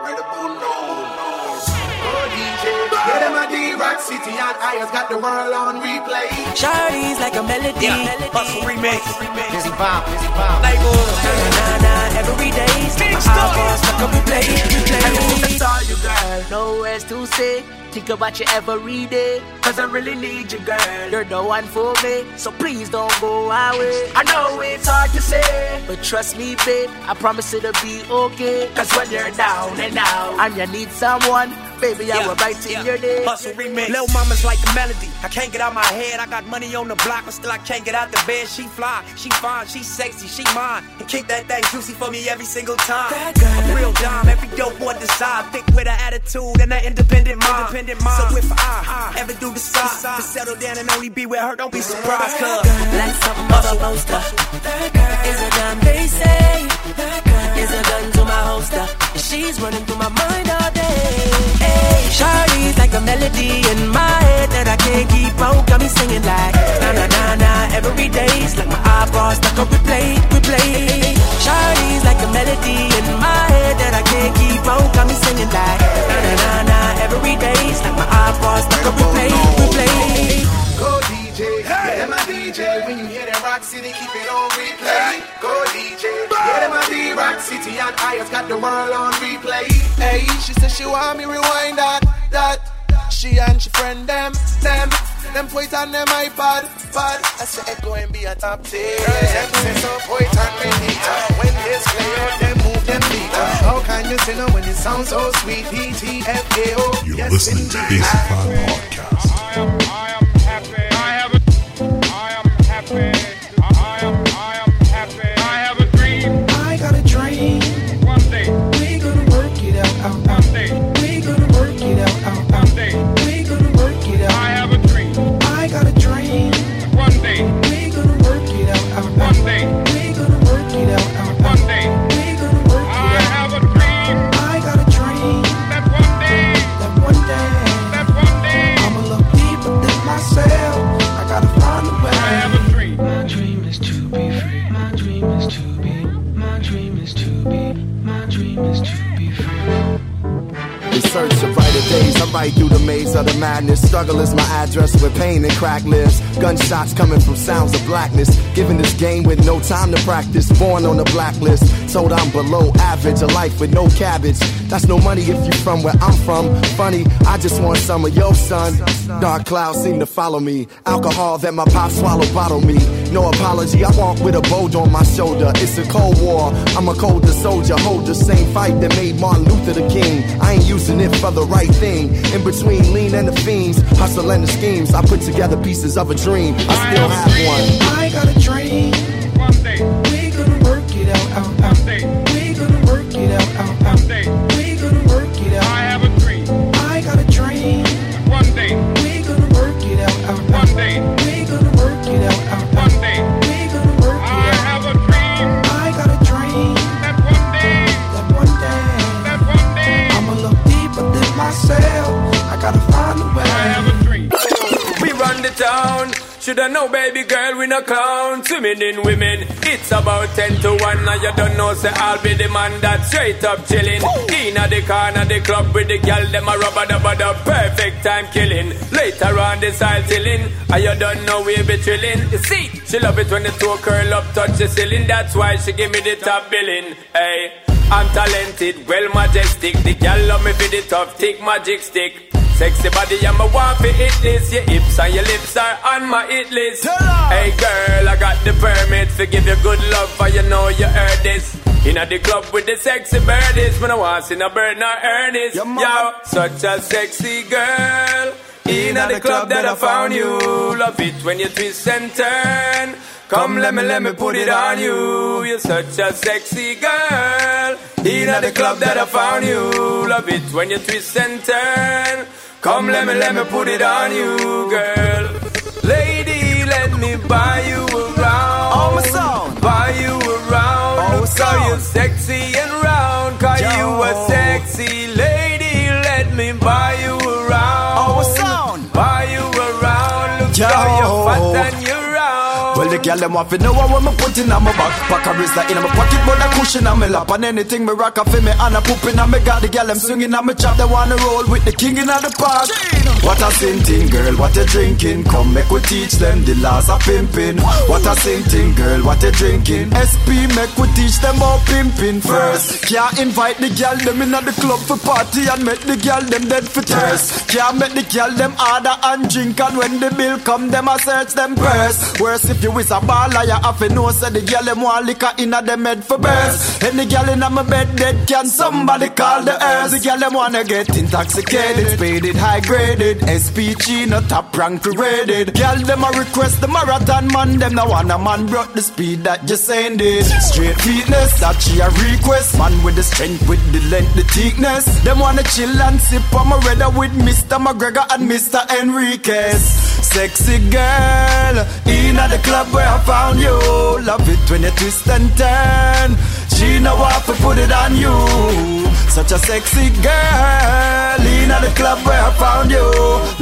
Where the bull knows. Oh, DJ. Yeah, them a D-Rock City and I has got the world on replay. Shawty's like a melody. Yeah, hustle remix. Busy Bob, Busy Bob. Like, Na na na, every day. Big My story. eyeballs stuck up replay, replay. I saw you, girl. Nowhere's to say. Think about you every day. Cause I really need you, girl. You're the one for me. So please don't go away. I know it's hard to say. But trust me, babe. I promise it'll be okay. Cause when you're down and out and you need someone, baby, I will brighten your day. Hustle remix. Lil mama's like a melody. I can't get out my head. I got money on the block, but still I can't get out the bed. She fly, she fine, she sexy, she mine. And keep that thing juicy for me every single time. That girl. A real dime, every dope one decide. Thick with an attitude and an independent mind. Independent mind. So if I, ever do decide to settle down and only be with her, don't be surprised, cuz. Like of a poster. That girl is a gun, they say. Is a gun to my holster. And she's running through my mind all day. Hey, Shawty's like a melody in my head that I can't keep out. Got me singing like na na na na every day. It's like my eyeballs stuck on replay, replay. Them put on them iPod, but I said it go and be a top tier. Them say so put on me later. When this play out, them move them beat. How can you say no when it sounds so sweet? P-T-F-A-O. You're Yes, listening to indeed. Basic Podcast. Dream is to be. My dream is to be free. In search of brighter days, I ride through the maze of the madness. Struggle is my address where pain and crack lives. Gunshots coming from sounds of blackness. Given this game with no time to practice. Born on the blacklist. Told I'm below average. A life with no cabbage. That's no money if you from where I'm from. Funny, I just want some of your son. Dark clouds seem to follow me. Alcohol that my pop swallowed bottle me. No apology, I walk with a bolt on my shoulder. It's a cold war. I'm a colder soldier. Hold the same fight that made Martin Luther the king. I ain't using it for the right thing. In between lean and the fiends, hustle and the schemes. I put together pieces of a dream. I still have one. I got a dream. One day, town. Should I know, baby girl, we no clown. Swimming in women, it's about 10 to 1. Now you don't know, say I'll be the man that straight up chilling. Inna the corner, the club with the gal, them a rubber dubber dub. Perfect time killing. Later on, the tilling. And ah, you don't know, we be trilling. You see, she love it when the toe curl up, touch the ceiling. That's why she give me the top billing. Hey. I'm talented, well majestic. The gal love me for the tough, thick magic stick. Sexy body, I'm a one for hit this. Your hips and your lips are on my hit list. Hey girl, I got the permit to give you good love, for you know you heard this. Inna the club with the sexy birdies, when I want see no bird nor earnest. Yo, such a sexy girl. Inna the club that I found you, love it when you twist and turn. Come, let me, let me put it on you. You're such a sexy girl. Inna the club that I found you, love it when you twist and turn. Come, let me, let me put it on you, girl. Lady, let me buy you around. Oh, my song. Buy you around. Oh, Look how song. you sexy and round. Cause Yo. you a sexy lady. Let me buy you the girl them want to know what me put in my back. Pack a wrist in my pocket, but a cushion on my lap. And anything me rock, I feel me and a pooping on me the girl them swinging on me chop. They wanna roll with the king in the park. What a sin thing, girl, what a drinking. Come make we teach them the laws of pimping. What a sin thing, girl, what a drinking. SP make we teach them about pimping first. Can't invite the girl them in the club for party and make the girl them dead for thirst. Can't make the girl them order and drink and when the bill come them a search them purse. Worse if you is a baller, you have to know say the girl them want liquor in a them head for burst. Any girl in a my bed dead can somebody call the earth. The girl them wanna get intoxicated, spaded, high graded. SPG not top rank rated. Girl them a request the marathon man, them no want a man brought the speed that just did. Straight fitness that she a request. Man with the strength, with the length, the thickness. Them wanna chill and sip on my redder with Mr. McGregor and Mr. Enriquez. Sexy girl, in the club where I found you. Love it when you twist and turn. She know what to put it on you. Such a sexy girl, in at the club where I found you.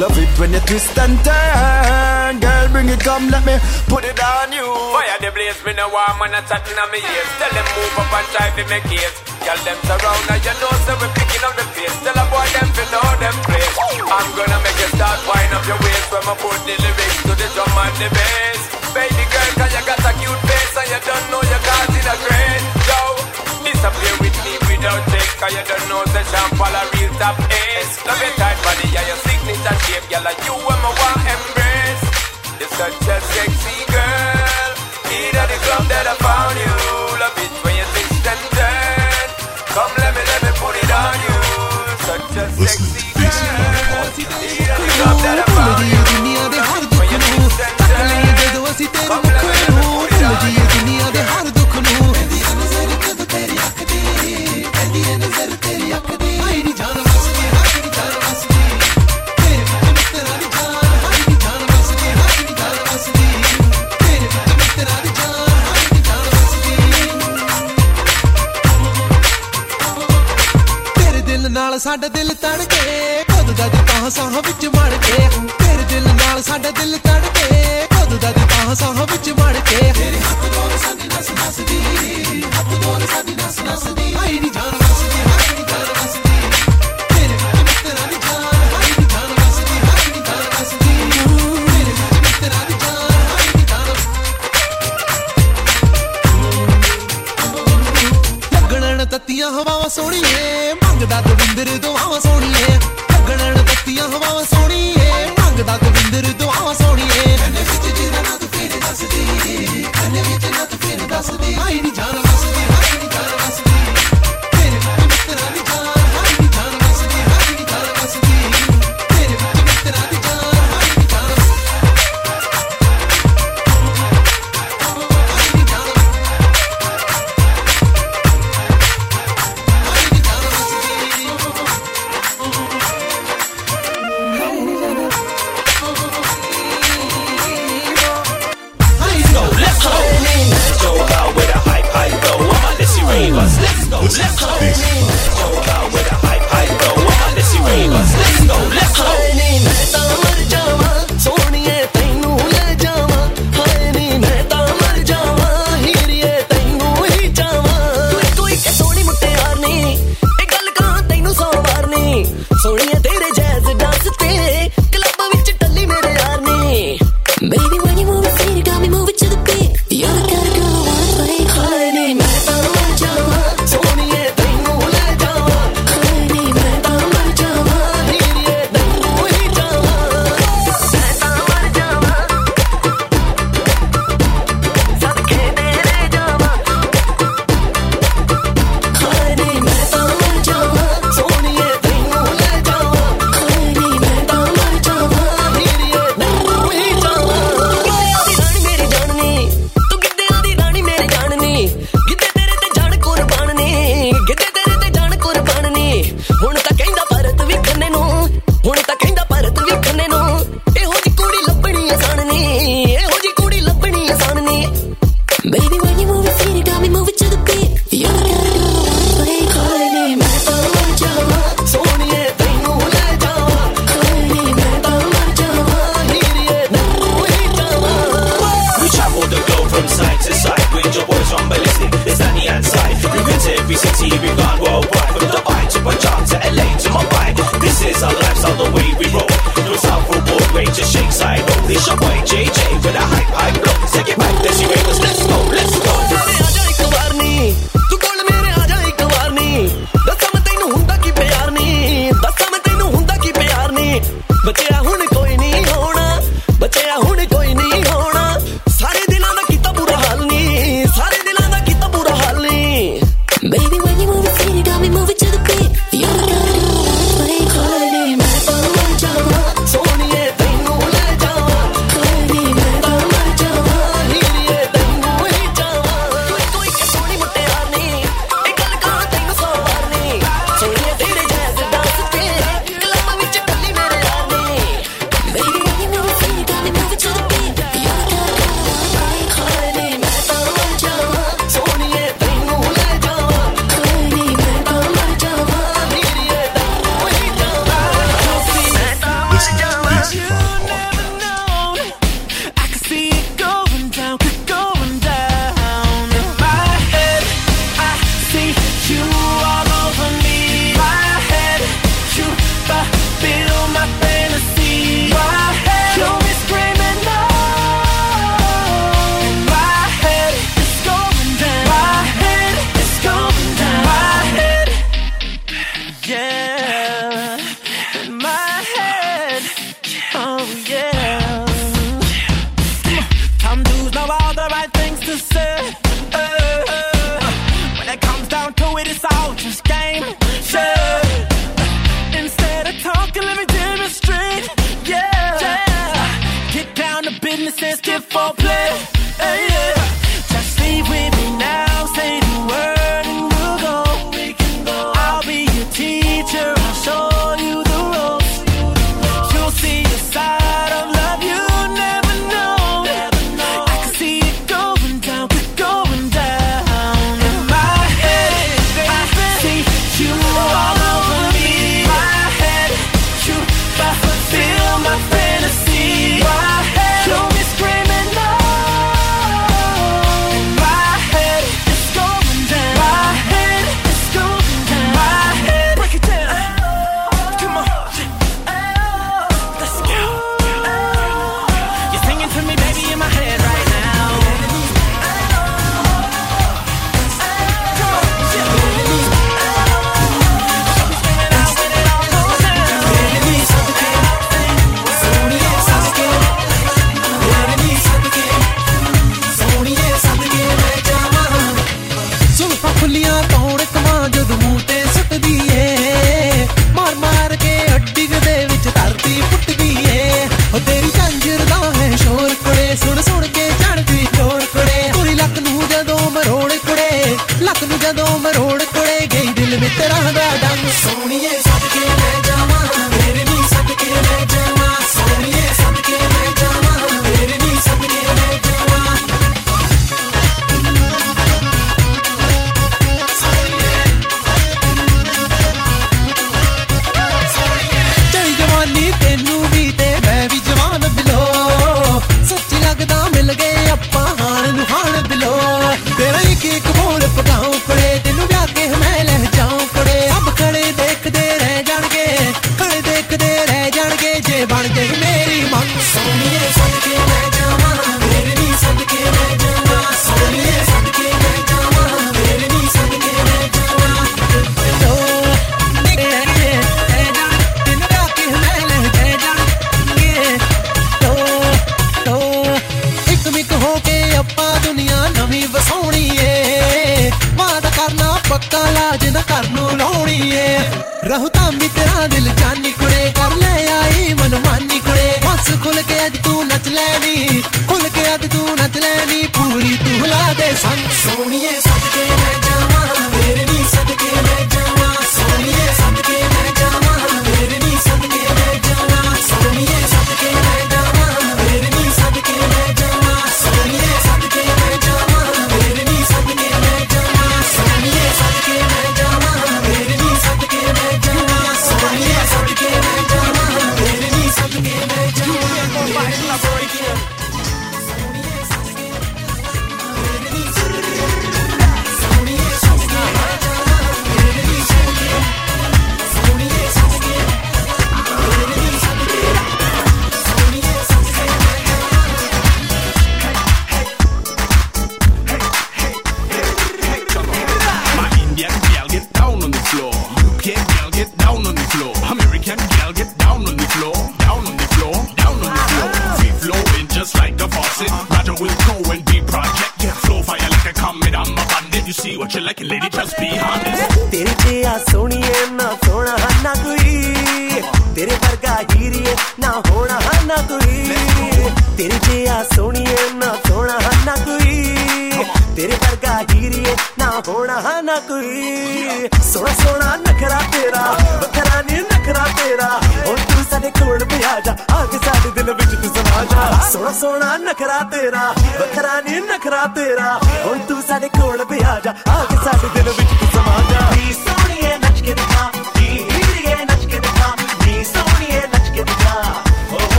Love it when you twist and turn. Girl, bring it come, let me put it on you. Fire the blaze, me no warm and chatting on me ears. Tell them move up and try to make it. Girl, them surround and you know so we picking up the pace. Tell a boy them to know them place. I'm gonna make you start wind up your waist when I put the lyrics to the drum and the bass. Baby girl, cause you got a cute face and you don't know you got in a great. Yo, disappear with me without take, cause you don't know the champagne a real top ace. Love your tight body and your signature shape, girl, and you and my want embrace. You're such a sexy girl. Need at the club that I found you. Love it when you twist and turn. Come, let me, let me put it on you. Such a sexy girl. Need at the club that I found you. Turn. Come, let me, let me put it on you. ਦੁਨੀਆ ਦੇ ਹਰ ਦੁੱਖ ਨੂੰ ਪੈਂਦੀ ਆ ਨਜ਼ਰ ਕਦ ਤੇਰੀ ਅੱਖ ਦੀ ਪੈਂਦੀ ਆ ਨਜ਼ਰ ਤੇਰੀ ਅੱਖ ਦੀ ਹਾਈ ਨੀ ਜਾਨ ਵਸਦੀ ਹਾਈ ਨੀ ਜਾਨ ਵਸਦੀ ਤੇਰੇ ਵਿੱਚ ਮਿੱਤਰਾਂ ਦੀ ਜਾਨ ਹਾਈ ਨੀ ਜਾਨ ਵਸਦੀ ਹਾਈ ਨੀ ਜਾਨ ਵਸਦੀ ਤੇਰੇ ਵਿੱਚ ਮਿੱਤਰਾਂ ਦੀ ਜਾਨ ਹਾਈ ਨੀ ਜਾਨ ਵਸਦੀ ਤੇਰੇ ਦਿਲ ਨਾਲ ਸਾਡਾ ਦਿਲ ਤੜਕੇ ਕਦ ਦਾ ਦੀ ਤਾਂ ਸਾਹ ਵਿੱਚ ਮੜ ਕੇ ਤੇਰੇ ਦਿਲ ਨਾਲ ਸਾਡਾ ਦਿਲ ਤੜਕੇ ਕਦ ਦਾ ਦੀ ਤਾਂ ਸਾਹ ਵਿੱਚ ਮੜ ਕੇ। ਤੇਰੇ ਹੱਥ ਦੋਰ ਸਾਡੀ ਨਸ ਨਸਦੀ ਹੱਥ ਦੋਰ ਸਾਡੀ ਨਸ ਨਸਦੀ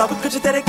सब कुछ तेरे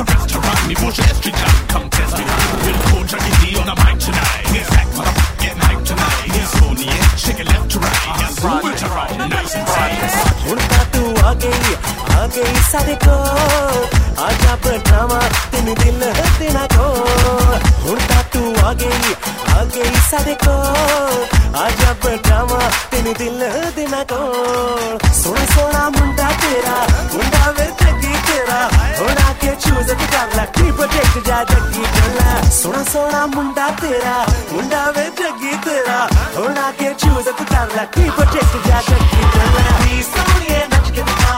around to run, die Bush Street up, come test me now. With cool Chucky D on the mic tonight. Get back, motherfucker, get hype tonight. Yes, Sony, yeah, shake it left to right. Yes, move it around, nice and tight. ਹੁਣ ਤਾਂ ਤੂੰ ਆ ਗਈ ਆ ਗਈ ਸਾਡੇ ਕੋਲ ਆ ਜਾ ਬਟਾਵਾ ਤੈਨੂੰ ਦਿਲ ਹੈ ਤੇਰਾ ਕੋਲ ਹੁਣ ਤਾਂ तू आ गई आ गई सारे को आजा पटावा तेन दिल देना को सोना सोना मुंडा तेरा, मुंडा वे जगी तेरा। होना के चूज़ कर ला की प्रोटेक्ट जा जगी बोला सोना सोना मुंडा तेरा, मुंडा वे जगी तेरा। होना के चूज़ कर ला की प्रोटेक्ट जा जगी बोला नी सोनिए नच के दिखा।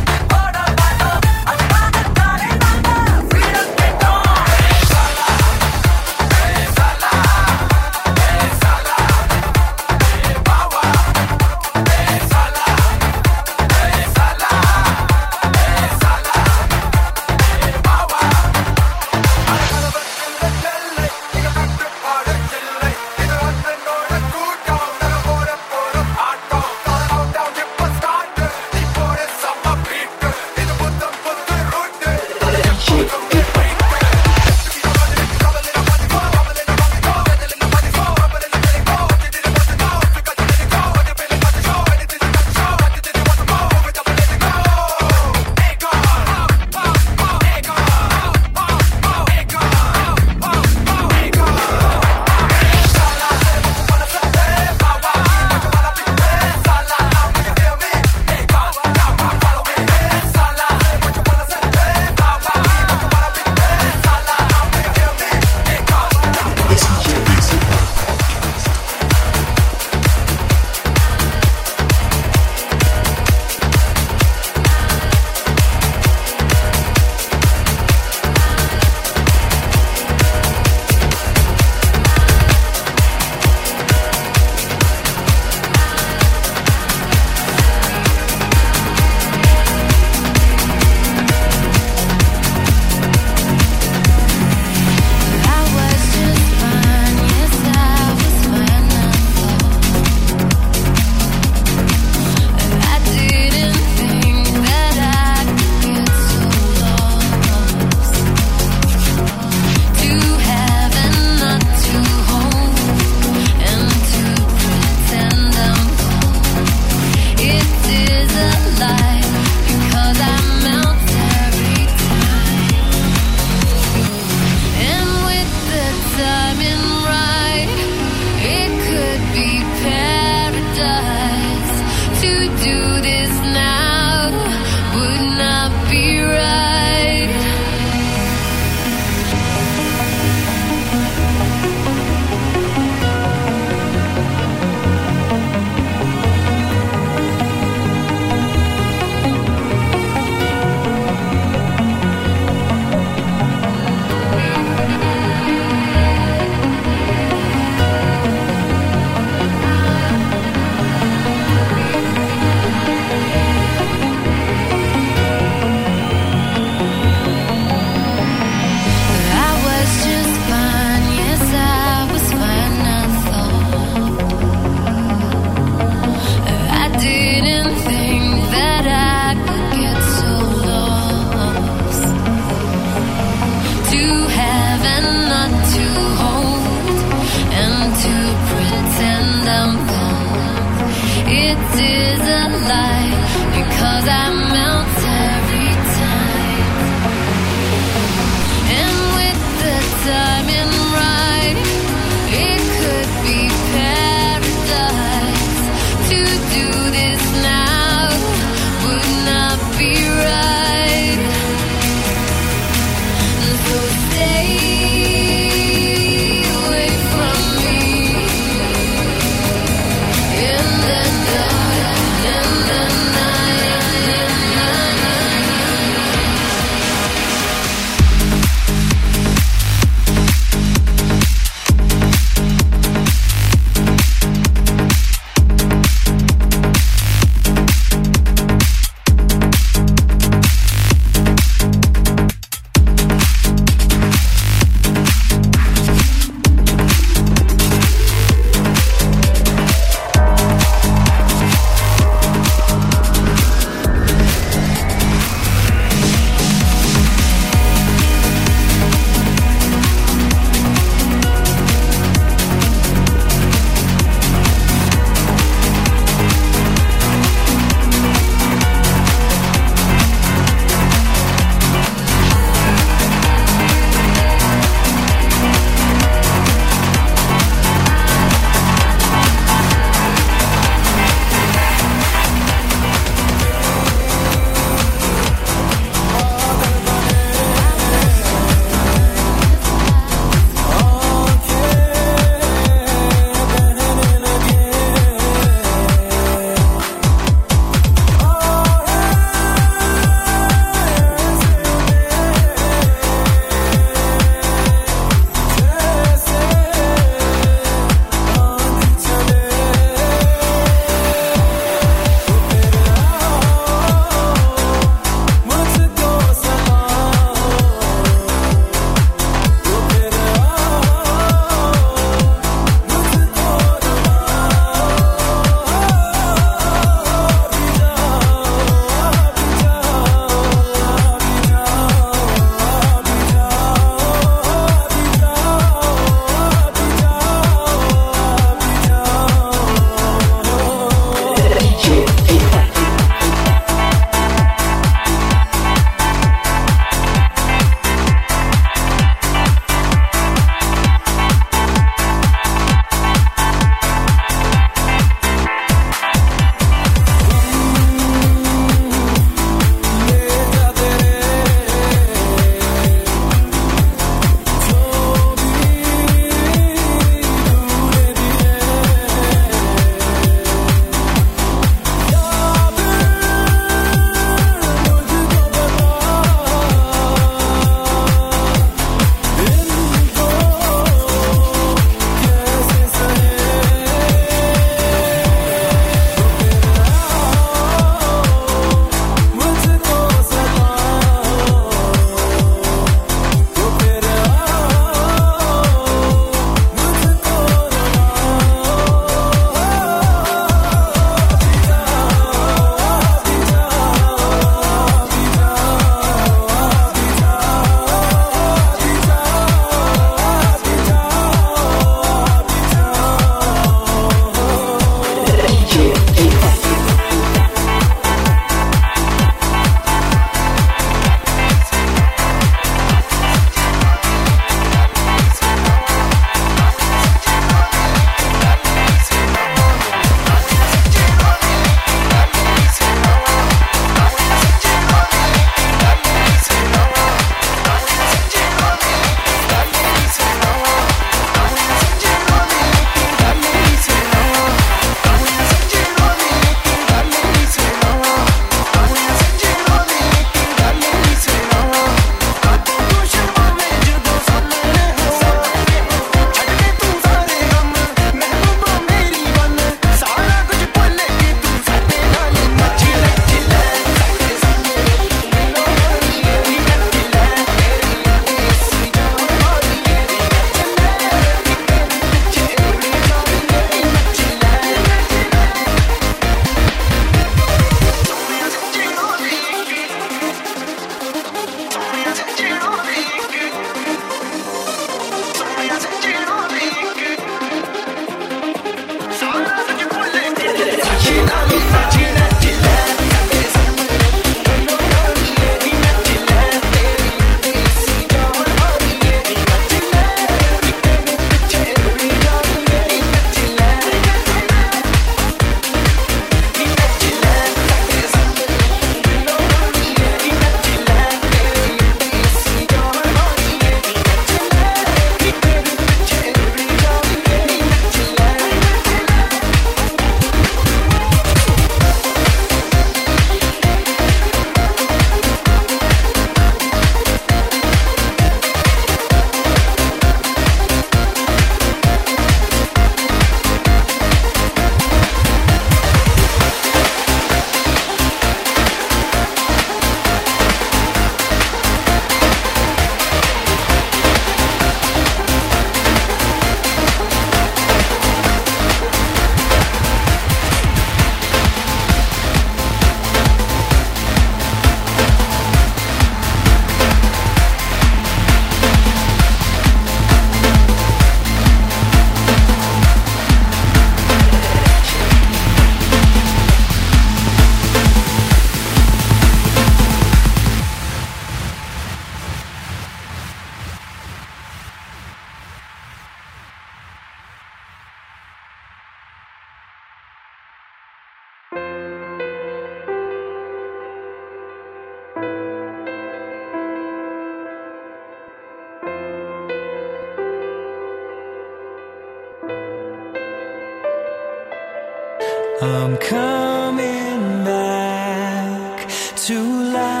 I'm coming back to life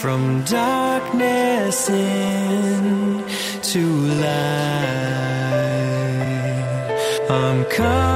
from darkness into light. I'm coming